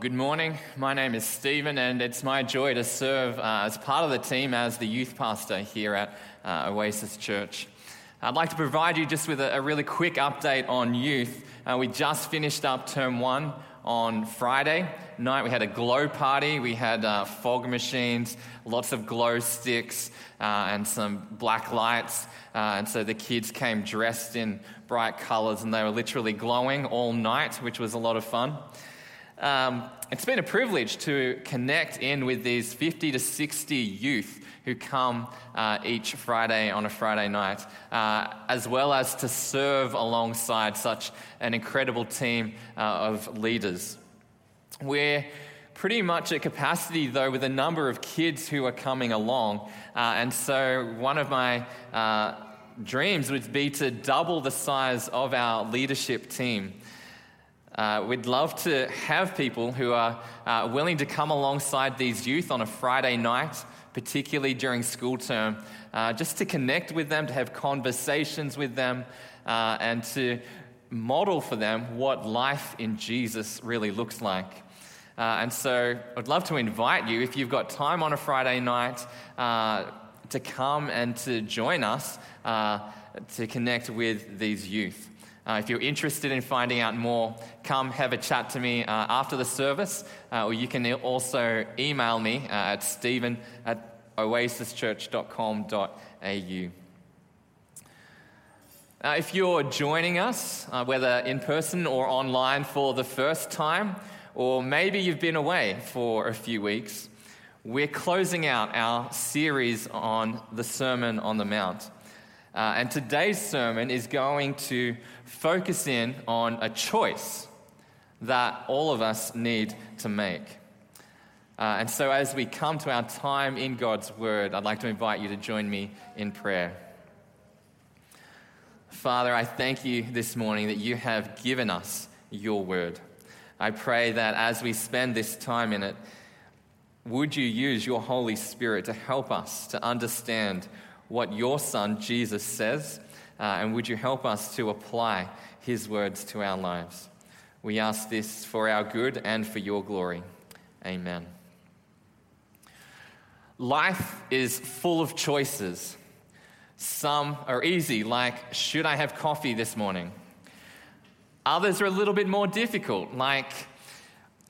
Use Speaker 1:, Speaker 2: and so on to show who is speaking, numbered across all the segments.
Speaker 1: good morning. My name is Stephen, and it's my joy to serve uh, as part of the team as the youth pastor here at uh, Oasis Church. I'd like to provide you just with a, a really quick update on youth. Uh, we just finished up term one on Friday night. We had a glow party, we had uh, fog machines, lots of glow sticks, uh, and some black lights. Uh, and so the kids came dressed in bright colors, and they were literally glowing all night, which was a lot of fun. Um, it's been a privilege to connect in with these 50 to 60 youth who come uh, each Friday on a Friday night, uh, as well as to serve alongside such an incredible team uh, of leaders. We're pretty much at capacity, though, with a number of kids who are coming along. Uh, and so, one of my uh, dreams would be to double the size of our leadership team. Uh, we'd love to have people who are uh, willing to come alongside these youth on a Friday night, particularly during school term, uh, just to connect with them, to have conversations with them, uh, and to model for them what life in Jesus really looks like. Uh, and so I'd love to invite you, if you've got time on a Friday night, uh, to come and to join us to connect with these youth. Uh, if you're interested in finding out more, come have a chat to me uh, after the service, uh, or you can also email me uh, at stephen at oasischurch.com.au. Uh, if you're joining us, uh, whether in person or online for the first time, or maybe you've been away for a few weeks, we're closing out our series on the Sermon on the Mount. Uh, and today's sermon is going to focus in on a choice that all of us need to make. Uh, and so, as we come to our time in God's Word, I'd like to invite you to join me in prayer. Father, I thank you this morning that you have given us your Word. I pray that as we spend this time in it, would you use your Holy Spirit to help us to understand what your Son Jesus says uh, and would you help us to apply his words to our lives? We ask this for our good and for your glory. Amen. Life is full of choices. Some are easy, like, should I have coffee this morning? Others are a little bit more difficult, like,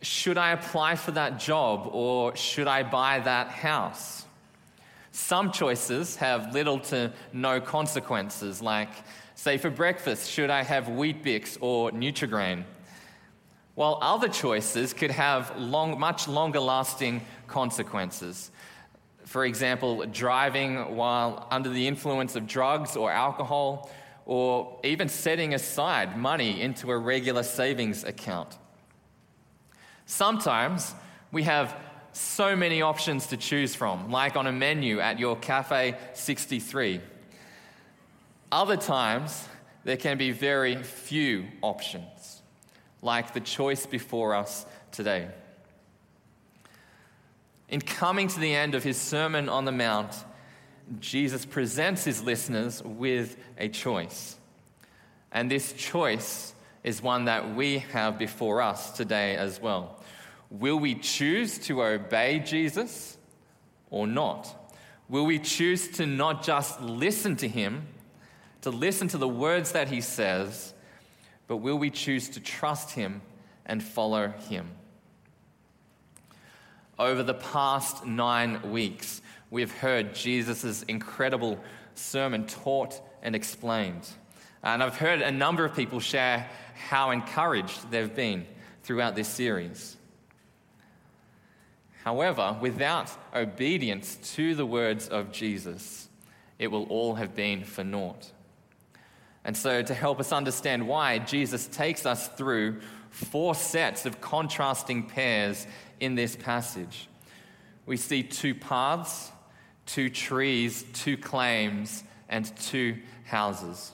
Speaker 1: should I apply for that job or should I buy that house? Some choices have little to no consequences, like, say, for breakfast, should I have Weet-Bix or Nutrigrain? While other choices could have long, much longer lasting consequences. For example, driving while under the influence of drugs or alcohol, or even setting aside money into a regular savings account. Sometimes we have so many options to choose from, like on a menu at your Cafe 63. Other times, there can be very few options, like the choice before us today. In coming to the end of his Sermon on the Mount, Jesus presents his listeners with a choice. And this choice is one that we have before us today as well. Will we choose to obey Jesus or not? Will we choose to not just listen to him, to listen to the words that he says, but will we choose to trust him and follow him? Over the past nine weeks, we've heard Jesus' incredible sermon taught and explained. And I've heard a number of people share how encouraged they've been throughout this series. However, without obedience to the words of Jesus, it will all have been for naught. And so, to help us understand why, Jesus takes us through four sets of contrasting pairs in this passage. We see two paths, two trees, two claims, and two houses.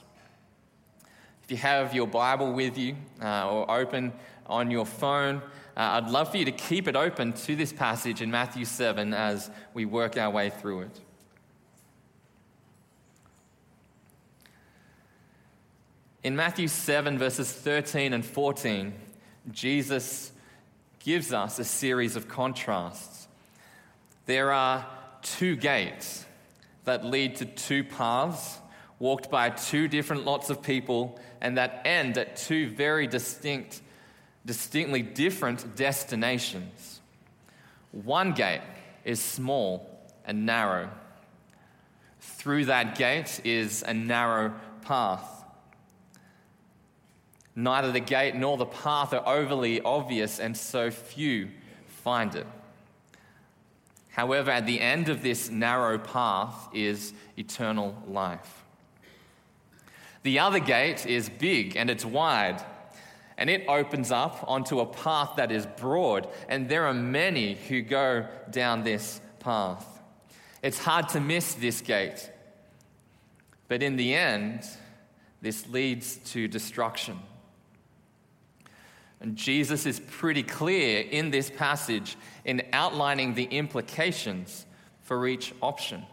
Speaker 1: If you have your Bible with you uh, or open on your phone, uh, I'd love for you to keep it open to this passage in Matthew 7 as we work our way through it. In Matthew 7, verses 13 and 14, Jesus gives us a series of contrasts. There are two gates that lead to two paths walked by two different lots of people and that end at two very distinct, distinctly different destinations. One gate is small and narrow. Through that gate is a narrow path. Neither the gate nor the path are overly obvious, and so few find it. However, at the end of this narrow path is eternal life. The other gate is big and it's wide, and it opens up onto a path that is broad, and there are many who go down this path. It's hard to miss this gate, but in the end, this leads to destruction. And Jesus is pretty clear in this passage in outlining the implications for each option.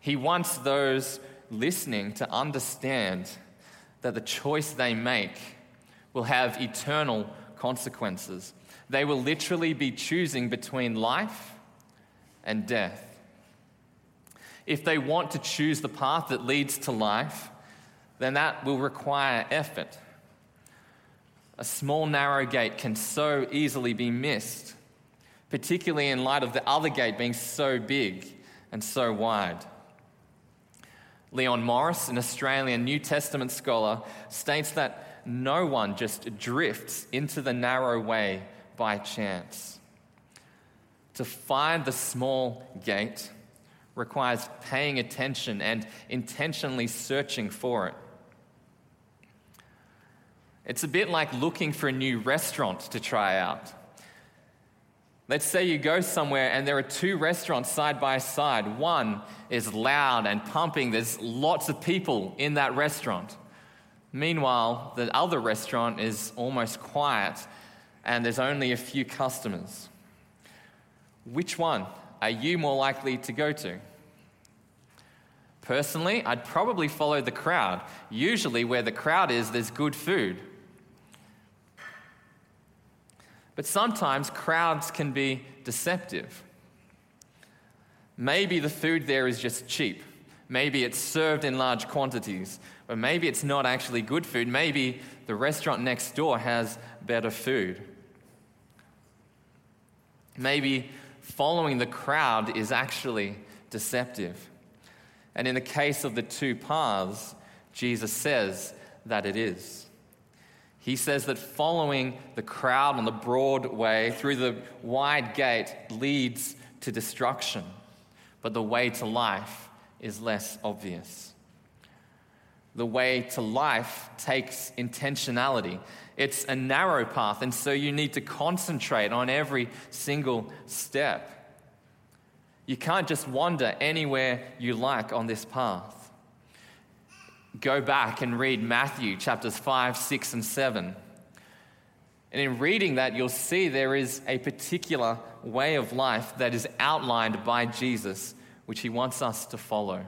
Speaker 1: He wants those listening to understand that the choice they make will have eternal consequences. They will literally be choosing between life and death. If they want to choose the path that leads to life, then that will require effort. A small, narrow gate can so easily be missed, particularly in light of the other gate being so big and so wide. Leon Morris, an Australian New Testament scholar, states that no one just drifts into the narrow way by chance. To find the small gate requires paying attention and intentionally searching for it. It's a bit like looking for a new restaurant to try out. Let's say you go somewhere and there are two restaurants side by side. One is loud and pumping, there's lots of people in that restaurant. Meanwhile, the other restaurant is almost quiet and there's only a few customers. Which one are you more likely to go to? Personally, I'd probably follow the crowd. Usually, where the crowd is, there's good food. But sometimes crowds can be deceptive. Maybe the food there is just cheap. Maybe it's served in large quantities. Or maybe it's not actually good food. Maybe the restaurant next door has better food. Maybe following the crowd is actually deceptive. And in the case of the two paths, Jesus says that it is. He says that following the crowd on the broad way through the wide gate leads to destruction, but the way to life is less obvious. The way to life takes intentionality. It's a narrow path, and so you need to concentrate on every single step. You can't just wander anywhere you like on this path go back and read Matthew chapters 5, 6, and 7. And in reading that, you'll see there is a particular way of life that is outlined by Jesus, which he wants us to follow.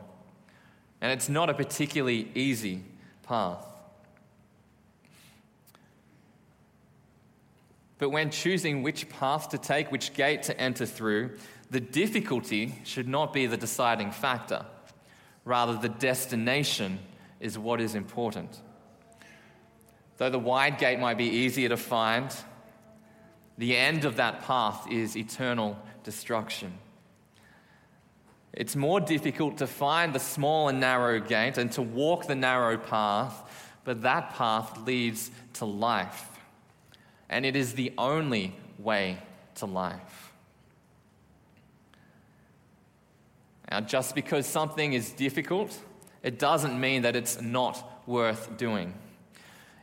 Speaker 1: And it's not a particularly easy path. But when choosing which path to take, which gate to enter through, the difficulty should not be the deciding factor. Rather, the destination is what is important. Though the wide gate might be easier to find, the end of that path is eternal destruction. It's more difficult to find the small and narrow gate and to walk the narrow path, but that path leads to life. And it is the only way to life. Now, just because something is difficult it doesn't mean that it's not worth doing.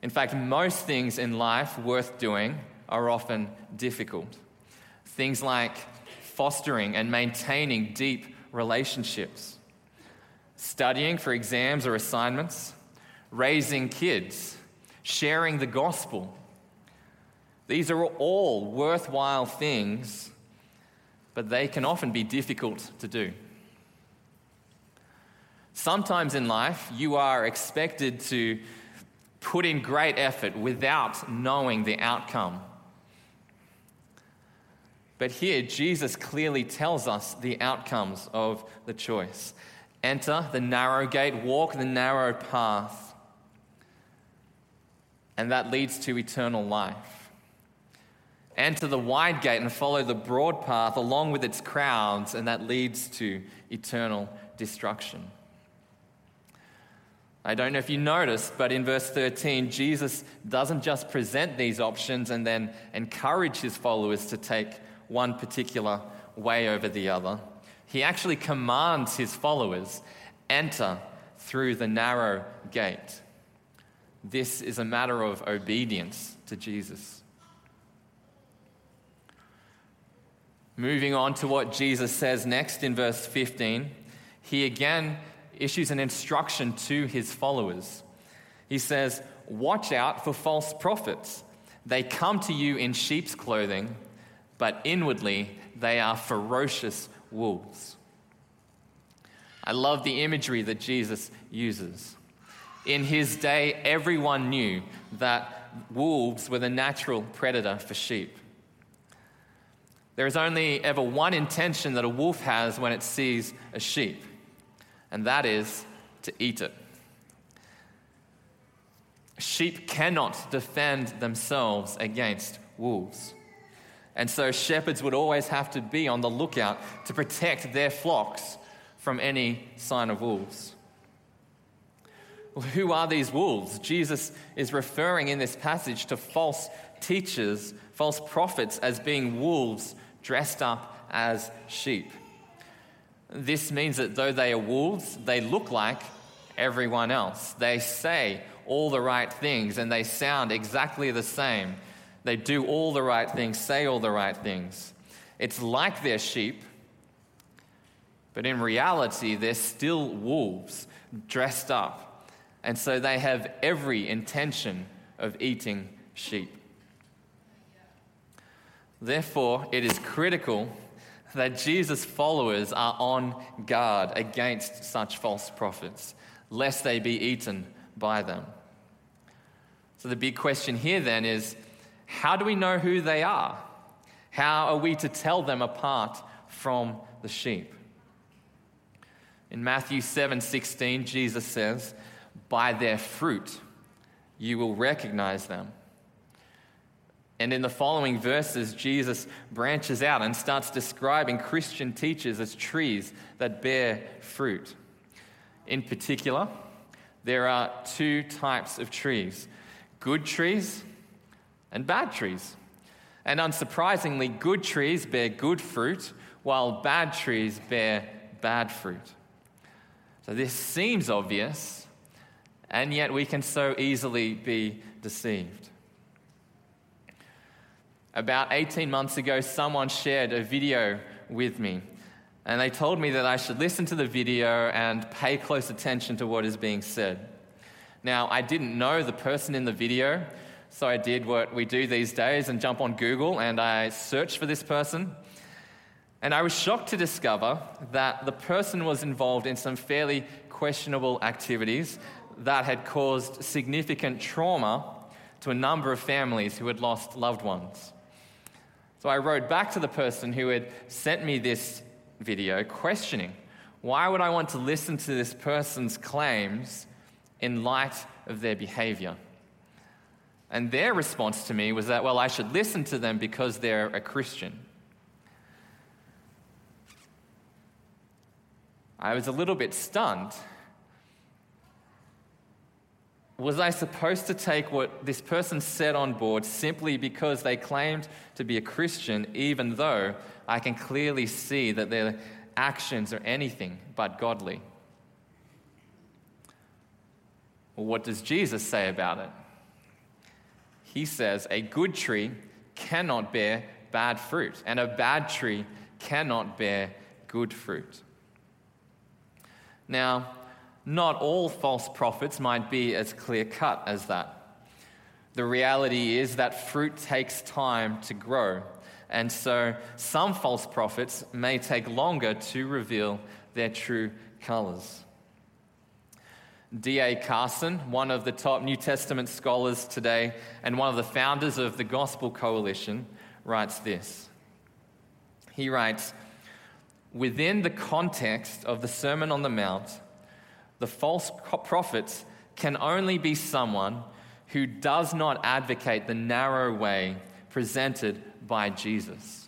Speaker 1: In fact, most things in life worth doing are often difficult. Things like fostering and maintaining deep relationships, studying for exams or assignments, raising kids, sharing the gospel. These are all worthwhile things, but they can often be difficult to do. Sometimes in life, you are expected to put in great effort without knowing the outcome. But here, Jesus clearly tells us the outcomes of the choice enter the narrow gate, walk the narrow path, and that leads to eternal life. Enter the wide gate and follow the broad path along with its crowds, and that leads to eternal destruction. I don't know if you noticed, but in verse 13, Jesus doesn't just present these options and then encourage his followers to take one particular way over the other. He actually commands his followers enter through the narrow gate. This is a matter of obedience to Jesus. Moving on to what Jesus says next in verse 15, he again issues an instruction to his followers. He says, Watch out for false prophets. They come to you in sheep's clothing, but inwardly they are ferocious wolves. I love the imagery that Jesus uses. In his day, everyone knew that wolves were the natural predator for sheep. There is only ever one intention that a wolf has when it sees a sheep, and that is to eat it. Sheep cannot defend themselves against wolves. And so shepherds would always have to be on the lookout to protect their flocks from any sign of wolves. Well, who are these wolves? Jesus is referring in this passage to false teachers, false prophets, as being wolves dressed up as sheep. This means that though they are wolves, they look like everyone else. They say all the right things and they sound exactly the same they do all the right things, say all the right things. It's like they're sheep, but in reality, they're still wolves dressed up. And so they have every intention of eating sheep. Therefore, it is critical that Jesus' followers are on guard against such false prophets, lest they be eaten by them. So, the big question here then is how do we know who they are? How are we to tell them apart from the sheep? In Matthew 7 16, Jesus says, By their fruit you will recognize them. And in the following verses, Jesus branches out and starts describing Christian teachers as trees that bear fruit. In particular, there are two types of trees good trees and bad trees. And unsurprisingly, good trees bear good fruit, while bad trees bear bad fruit. So this seems obvious, and yet we can so easily be deceived. About 18 months ago, someone shared a video with me, and they told me that I should listen to the video and pay close attention to what is being said. Now, I didn't know the person in the video, so I did what we do these days and jump on Google and I searched for this person. And I was shocked to discover that the person was involved in some fairly questionable activities that had caused significant trauma to a number of families who had lost loved ones. So I wrote back to the person who had sent me this video questioning why would I want to listen to this person's claims in light of their behavior? And their response to me was that, well, I should listen to them because they're a Christian. I was a little bit stunned. Was I supposed to take what this person said on board simply because they claimed to be a Christian, even though I can clearly see that their actions are anything but godly? Well, what does Jesus say about it? He says a good tree cannot bear bad fruit, and a bad tree cannot bear good fruit. Now, not all false prophets might be as clear cut as that. The reality is that fruit takes time to grow, and so some false prophets may take longer to reveal their true colors. D.A. Carson, one of the top New Testament scholars today and one of the founders of the Gospel Coalition, writes this He writes, Within the context of the Sermon on the Mount, the false prophets can only be someone who does not advocate the narrow way presented by Jesus.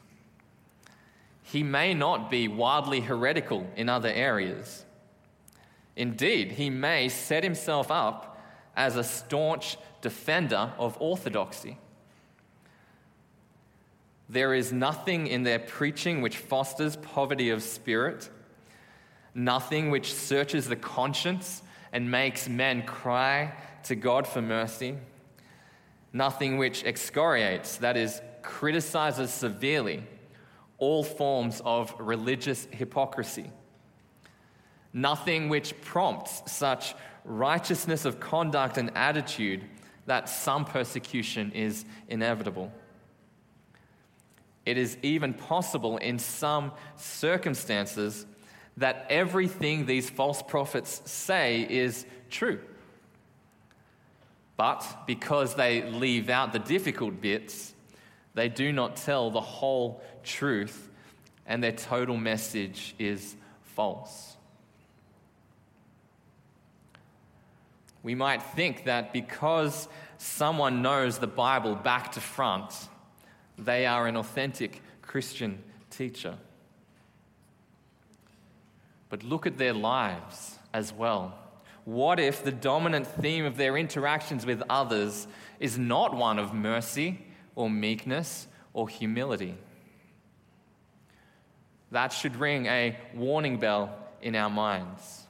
Speaker 1: He may not be wildly heretical in other areas. Indeed, he may set himself up as a staunch defender of orthodoxy. There is nothing in their preaching which fosters poverty of spirit, nothing which searches the conscience and makes men cry to God for mercy, nothing which excoriates, that is, criticizes severely all forms of religious hypocrisy, nothing which prompts such righteousness of conduct and attitude that some persecution is inevitable. It is even possible in some circumstances that everything these false prophets say is true. But because they leave out the difficult bits, they do not tell the whole truth, and their total message is false. We might think that because someone knows the Bible back to front, they are an authentic Christian teacher. But look at their lives as well. What if the dominant theme of their interactions with others is not one of mercy or meekness or humility? That should ring a warning bell in our minds.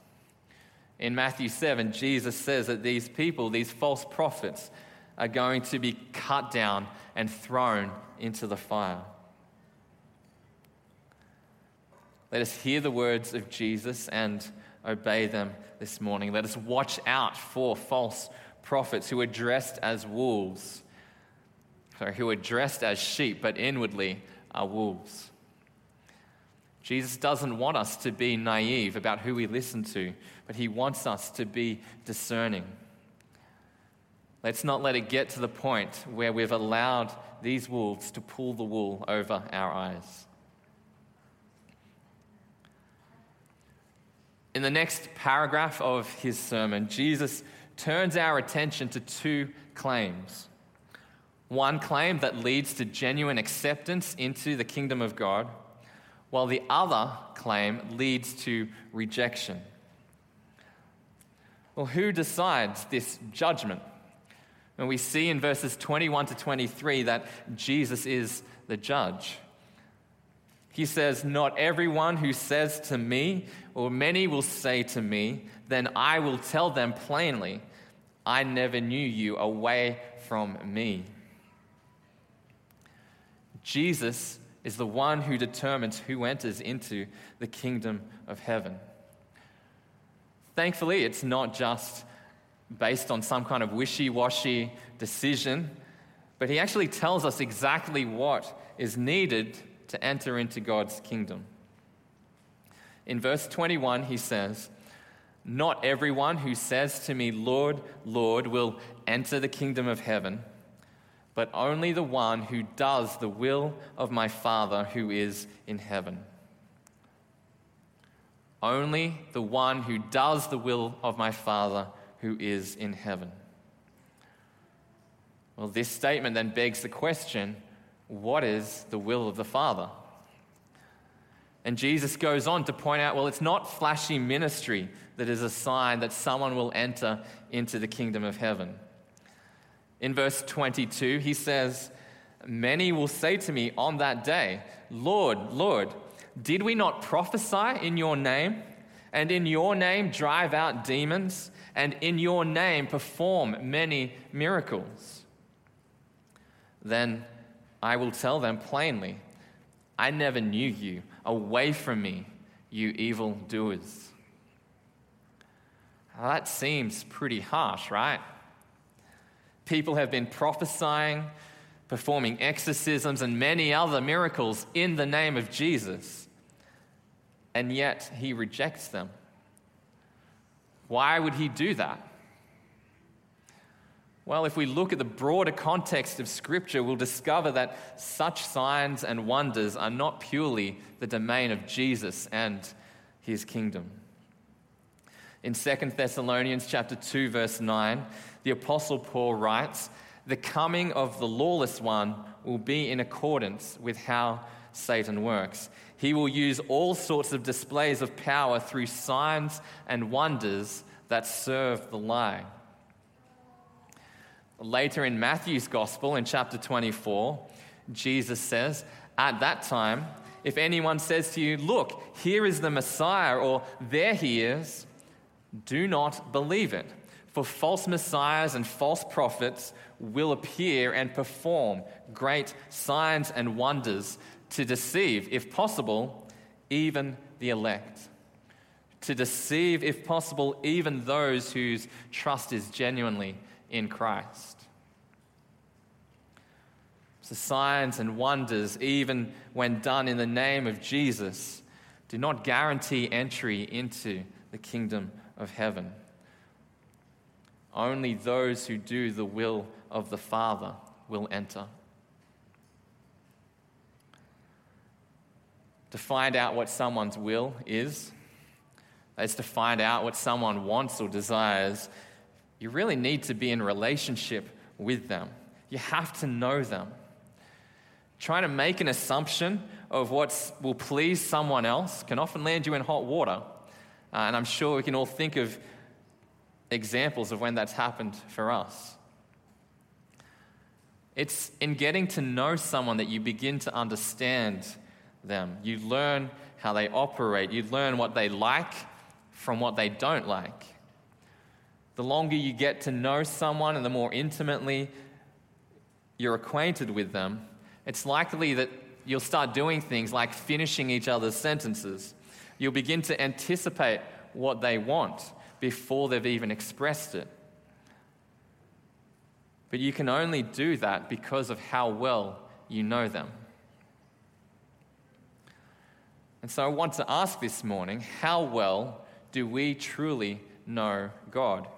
Speaker 1: In Matthew 7, Jesus says that these people, these false prophets, are going to be cut down and thrown into the fire. Let us hear the words of Jesus and obey them this morning. Let us watch out for false prophets who are dressed as wolves, sorry, who are dressed as sheep, but inwardly are wolves. Jesus doesn't want us to be naive about who we listen to, but he wants us to be discerning. Let's not let it get to the point where we've allowed these wolves to pull the wool over our eyes. In the next paragraph of his sermon, Jesus turns our attention to two claims. One claim that leads to genuine acceptance into the kingdom of God, while the other claim leads to rejection. Well, who decides this judgment? And we see in verses 21 to 23 that Jesus is the judge. He says, Not everyone who says to me, or many will say to me, then I will tell them plainly, I never knew you away from me. Jesus is the one who determines who enters into the kingdom of heaven. Thankfully, it's not just based on some kind of wishy washy decision, but he actually tells us exactly what is needed to enter into God's kingdom. In verse 21, he says, Not everyone who says to me, Lord, Lord, will enter the kingdom of heaven, but only the one who does the will of my Father who is in heaven. Only the one who does the will of my Father who is in heaven. Well, this statement then begs the question what is the will of the Father? And Jesus goes on to point out well, it's not flashy ministry that is a sign that someone will enter into the kingdom of heaven. In verse 22, he says, Many will say to me on that day, Lord, Lord, did we not prophesy in your name, and in your name drive out demons, and in your name perform many miracles? Then I will tell them plainly, I never knew you. Away from me, you evil doers. that seems pretty harsh, right? People have been prophesying, performing exorcisms, and many other miracles in the name of Jesus, and yet he rejects them. Why would he do that? Well, if we look at the broader context of Scripture, we'll discover that such signs and wonders are not purely the domain of Jesus and his kingdom. In 2 Thessalonians chapter 2 verse 9, the apostle Paul writes, "The coming of the lawless one will be in accordance with how Satan works. He will use all sorts of displays of power through signs and wonders that serve the lie." Later in Matthew's gospel in chapter 24, Jesus says, "At that time, if anyone says to you, Look, here is the Messiah, or there he is, do not believe it. For false messiahs and false prophets will appear and perform great signs and wonders to deceive, if possible, even the elect. To deceive, if possible, even those whose trust is genuinely in Christ. So, signs and wonders, even when done in the name of Jesus, do not guarantee entry into the kingdom of heaven. Only those who do the will of the Father will enter. To find out what someone's will is, is to find out what someone wants or desires, you really need to be in relationship with them. You have to know them. Trying to make an assumption of what will please someone else can often land you in hot water. Uh, and I'm sure we can all think of examples of when that's happened for us. It's in getting to know someone that you begin to understand them. You learn how they operate, you learn what they like from what they don't like. The longer you get to know someone and the more intimately you're acquainted with them, it's likely that you'll start doing things like finishing each other's sentences You'll begin to anticipate what they want before they've even expressed it. But you can only do that because of how well you know them. And so I want to ask this morning how well do we truly know God?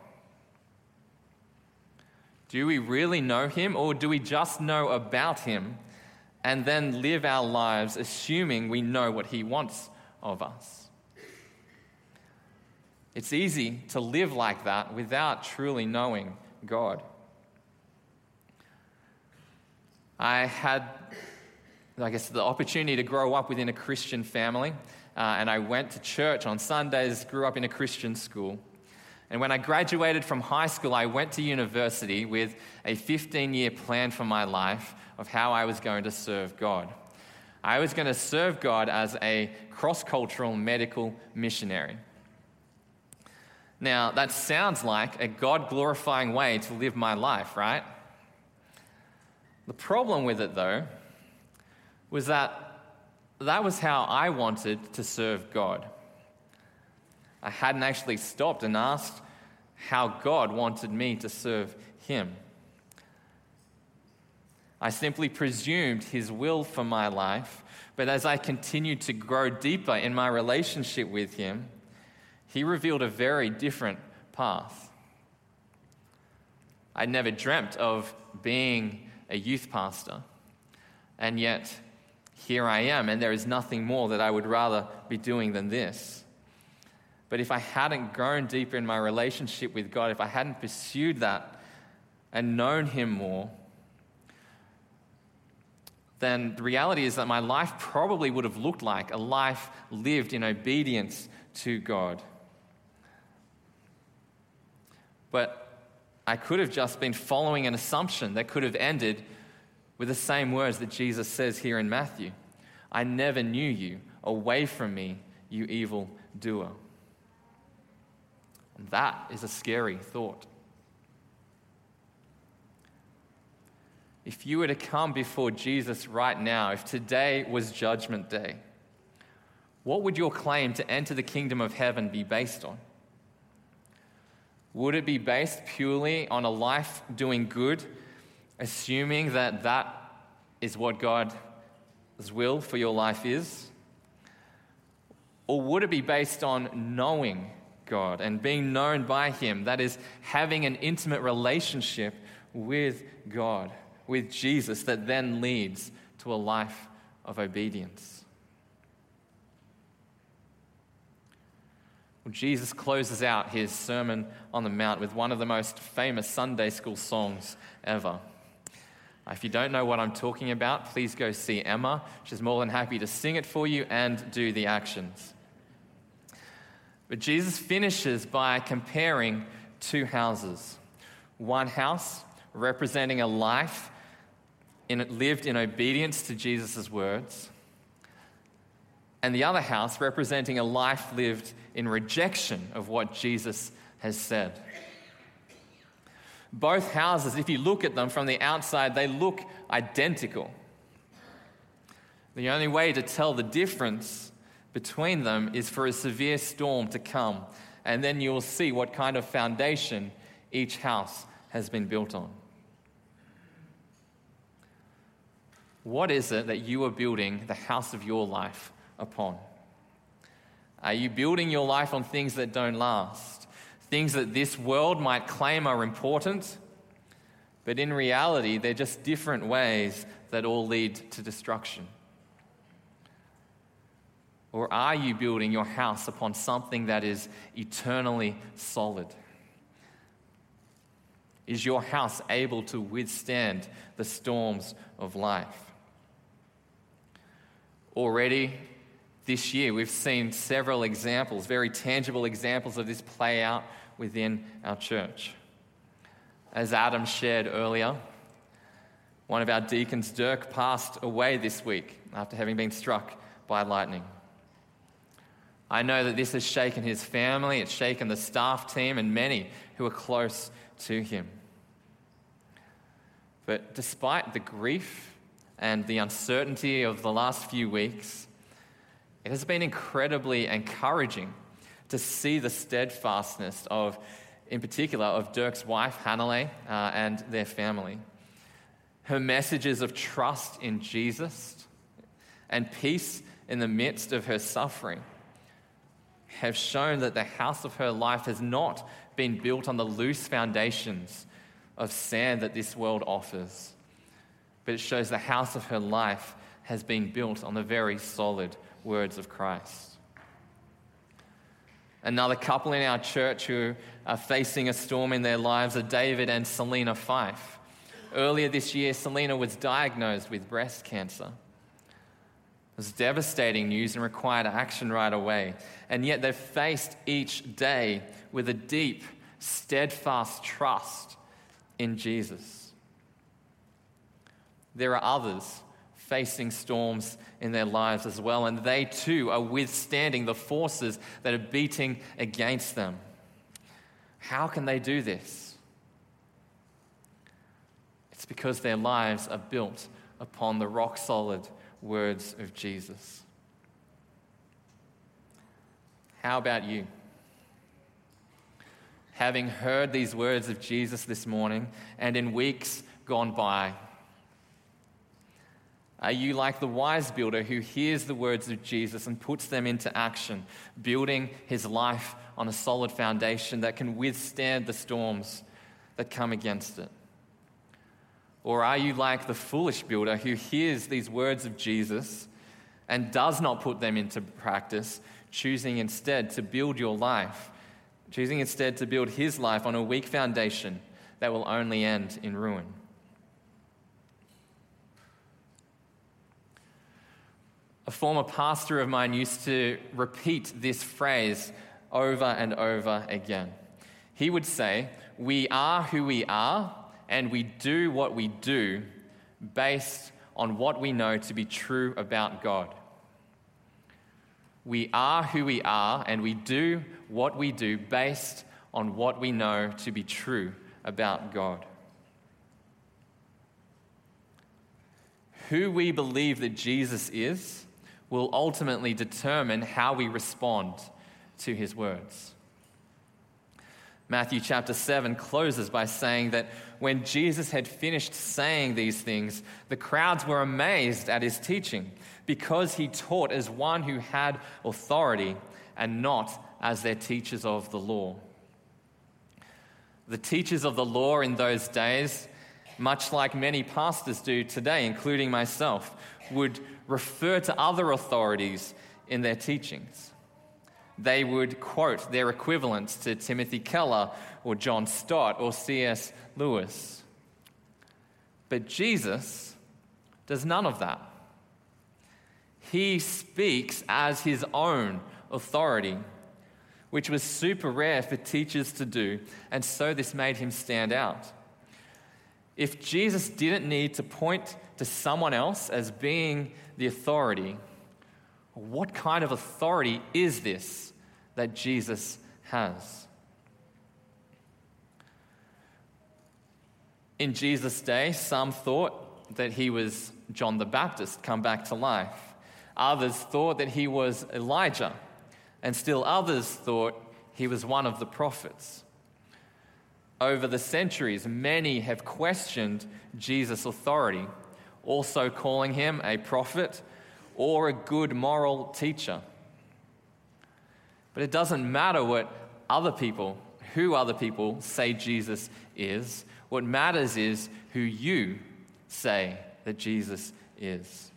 Speaker 1: Do we really know Him, or do we just know about Him and then live our lives assuming we know what He wants of us. It's easy to live like that without truly knowing God. I had, I guess, the opportunity to grow up within a Christian family, uh, and I went to church on Sundays, grew up in a Christian school. And when I graduated from high school, I went to university with a 15 year plan for my life of how I was going to serve God. I was going to serve God as a cross cultural medical missionary. Now, that sounds like a God glorifying way to live my life, right? The problem with it, though, was that that was how I wanted to serve God. I hadn't actually stopped and asked how God wanted me to serve Him. I simply presumed his will for my life, but as I continued to grow deeper in my relationship with him, he revealed a very different path. I never dreamt of being a youth pastor, and yet here I am, and there is nothing more that I would rather be doing than this. But if I hadn't grown deeper in my relationship with God, if I hadn't pursued that and known Him more, then the reality is that my life probably would have looked like a life lived in obedience to God. But I could have just been following an assumption that could have ended with the same words that Jesus says here in Matthew I never knew you. Away from me, you evil doer. And that is a scary thought. if you were to come before Jesus right now, if today was Judgment Day, what would your claim to enter the kingdom of heaven be based on? Would it be based purely on a life doing good, assuming that that is what God's will for your life is? Or would it be based on knowing God and being known by Him? That is, having an intimate relationship with God, with Jesus, that then leads to a life of obedience. Well, Jesus closes out his Sermon on the Mount with one of the most famous Sunday school songs ever. If you don't know what I'm talking about, please go see Emma. She's more than happy to sing it for you and do the actions. But Jesus finishes by comparing two houses one house representing a life in, lived in obedience to Jesus' words, and the other house representing a life lived in rejection of what Jesus has said. Both houses, if you look at them from the outside, they look identical. The only way to tell the difference between them is for a severe storm to come, and then you will see what kind of foundation each house has been built on. What is it that you are building the house of your life upon? Are you building your life on things that don't last? Things that this world might claim are important, but in reality, they're just different ways that all lead to destruction? Or are you building your house upon something that is eternally solid? Is your house able to withstand the storms of life? Already this year, we've seen several examples, very tangible examples of this play out within our church. As Adam shared earlier, one of our deacons, Dirk, passed away this week after having been struck by lightning. I know that this has shaken his family, it's shaken the staff team, and many who are close to him. But despite the grief and the uncertainty of the last few weeks, it has been incredibly encouraging to see the steadfastness of, in particular, of Dirk's wife, Hannele, uh, and their family. Her messages of trust in Jesus and peace in the midst of her suffering have shown that the house of her life has not been built on the loose foundations of sand that this world offers, but it shows the house of her life has been built on the very solid words of Christ. Another couple in our church who are facing a storm in their lives are David and Selena Fife. Earlier this year, Selena was diagnosed with breast cancer. It was devastating news and required action right away. And yet they've faced each day with a deep, steadfast trust in Jesus. There are others facing storms in their lives as well, and they too are withstanding the forces that are beating against them. How can they do this? It's because their lives are built upon the rock solid words of Jesus. How about you? having heard these words of Jesus this morning and in weeks gone by? Are you like the wise builder who hears the words of Jesus and puts them into action, building his life on a solid foundation that can withstand the storms that come against it? Or are you like the foolish builder who hears these words of Jesus and does not put them into practice, choosing instead to build your life choosing instead to build his life on a weak foundation that will only end in ruin. A former pastor of mine used to repeat this phrase over and over again. He would say, We are who we are, and we do what we do based on what we know to be true about God. We are who we are, and we do what we do based on what we know to be true about God. Who we believe that Jesus is will ultimately determine how we respond to his words. Matthew chapter 7 closes by saying that when Jesus had finished saying these things, the crowds were amazed at his teaching because he taught as one who had authority and not as their teachers of the law. The teachers of the law in those days much like many pastors do today, including myself, would refer to other authorities in their teachings. They would quote their equivalents to Timothy Keller or John Stott or C.S. Lewis. But Jesus does none of that. He speaks as his own authority, which was super rare for teachers to do, and so this made him stand out. If Jesus didn't need to point to someone else as being the authority, what kind of authority is this that Jesus has? In Jesus' day, some thought that he was John the Baptist come back to life. Others thought that he was Elijah, and still others thought he was one of the prophets. Over the centuries, many have questioned Jesus' authority, also calling him a prophet or a good moral teacher. But it doesn't matter what other people, who other people say Jesus is. What matters is who you say that Jesus is.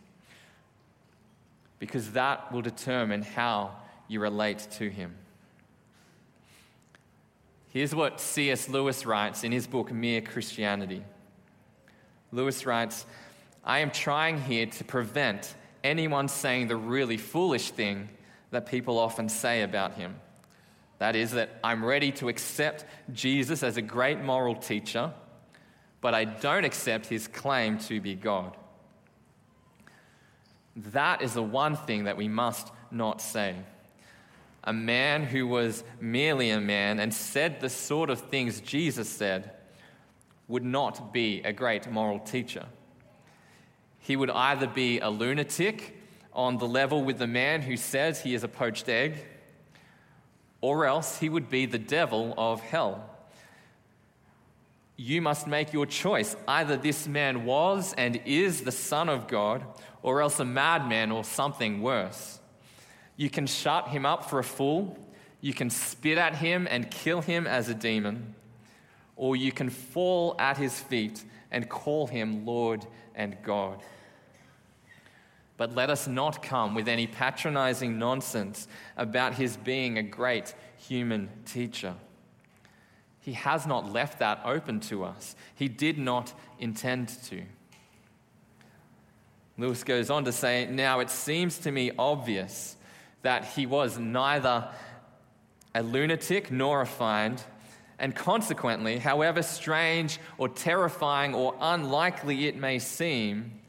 Speaker 1: Because that will determine how you relate to him. Here's what C.S. Lewis writes in his book, Mere Christianity. Lewis writes, I am trying here to prevent anyone saying the really foolish thing that people often say about him. That is, that I'm ready to accept Jesus as a great moral teacher, but I don't accept his claim to be God. That is the one thing that we must not say a man who was merely a man and said the sort of things Jesus said, would not be a great moral teacher. He would either be a lunatic on the level with the man who says he is a poached egg, or else he would be the devil of hell. You must make your choice. Either this man was and is the Son of God, or else a madman or something worse. You can shut him up for a fool, you can spit at him and kill him as a demon, or you can fall at his feet and call him Lord and God. But let us not come with any patronizing nonsense about his being a great human teacher. He has not left that open to us. He did not intend to. Lewis goes on to say, Now it seems to me obvious that he was neither a lunatic nor a fiend, and consequently, however strange or terrifying or unlikely it may seem,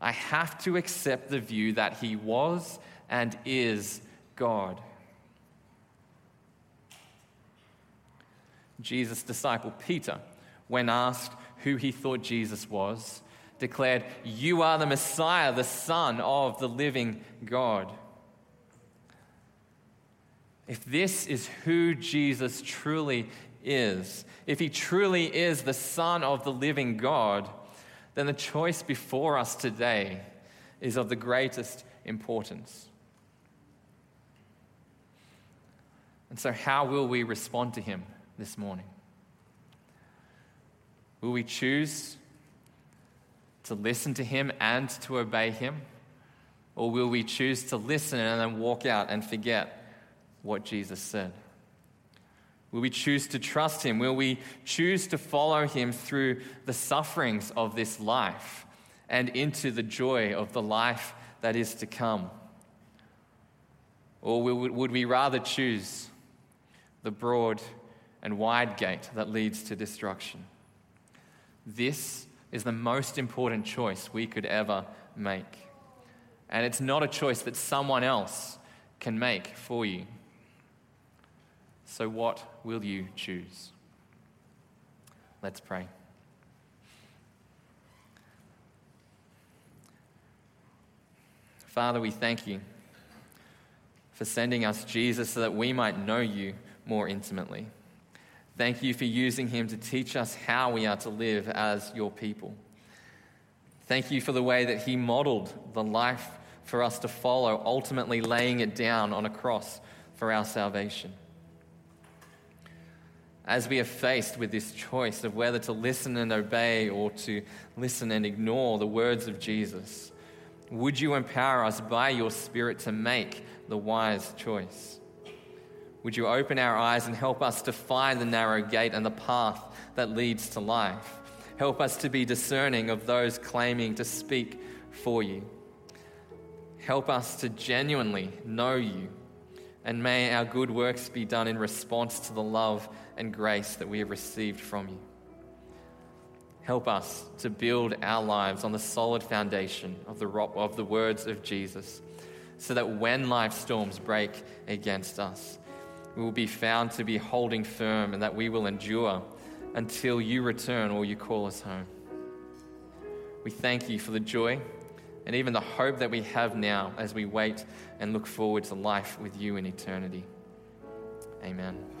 Speaker 1: I have to accept the view that he was and is God. Jesus' disciple Peter, when asked who he thought Jesus was, declared, You are the Messiah, the Son of the living God. If this is who Jesus truly is, if he truly is the Son of the living God, then the choice before us today is of the greatest importance. And so, how will we respond to him this morning? Will we choose to listen to him and to obey him? Or will we choose to listen and then walk out and forget what Jesus said? Will we choose to trust Him? Will we choose to follow Him through the sufferings of this life and into the joy of the life that is to come? Or would we rather choose the broad and wide gate that leads to destruction? This is the most important choice we could ever make. And it's not a choice that someone else can make for you. So, what will you choose? Let's pray. Father, we thank you for sending us Jesus so that we might know you more intimately. Thank you for using him to teach us how we are to live as your people. Thank you for the way that he modeled the life for us to follow, ultimately laying it down on a cross for our salvation. As we are faced with this choice of whether to listen and obey or to listen and ignore the words of Jesus, would you empower us by your Spirit to make the wise choice? Would you open our eyes and help us to find the narrow gate and the path that leads to life? Help us to be discerning of those claiming to speak for you. Help us to genuinely know you. And may our good works be done in response to the love and grace that we have received from you. Help us to build our lives on the solid foundation of the, of the words of Jesus, so that when life storms break against us, we will be found to be holding firm and that we will endure until you return or you call us home. We thank you for the joy and even the hope that we have now as we wait and look forward to life with you in eternity. Amen.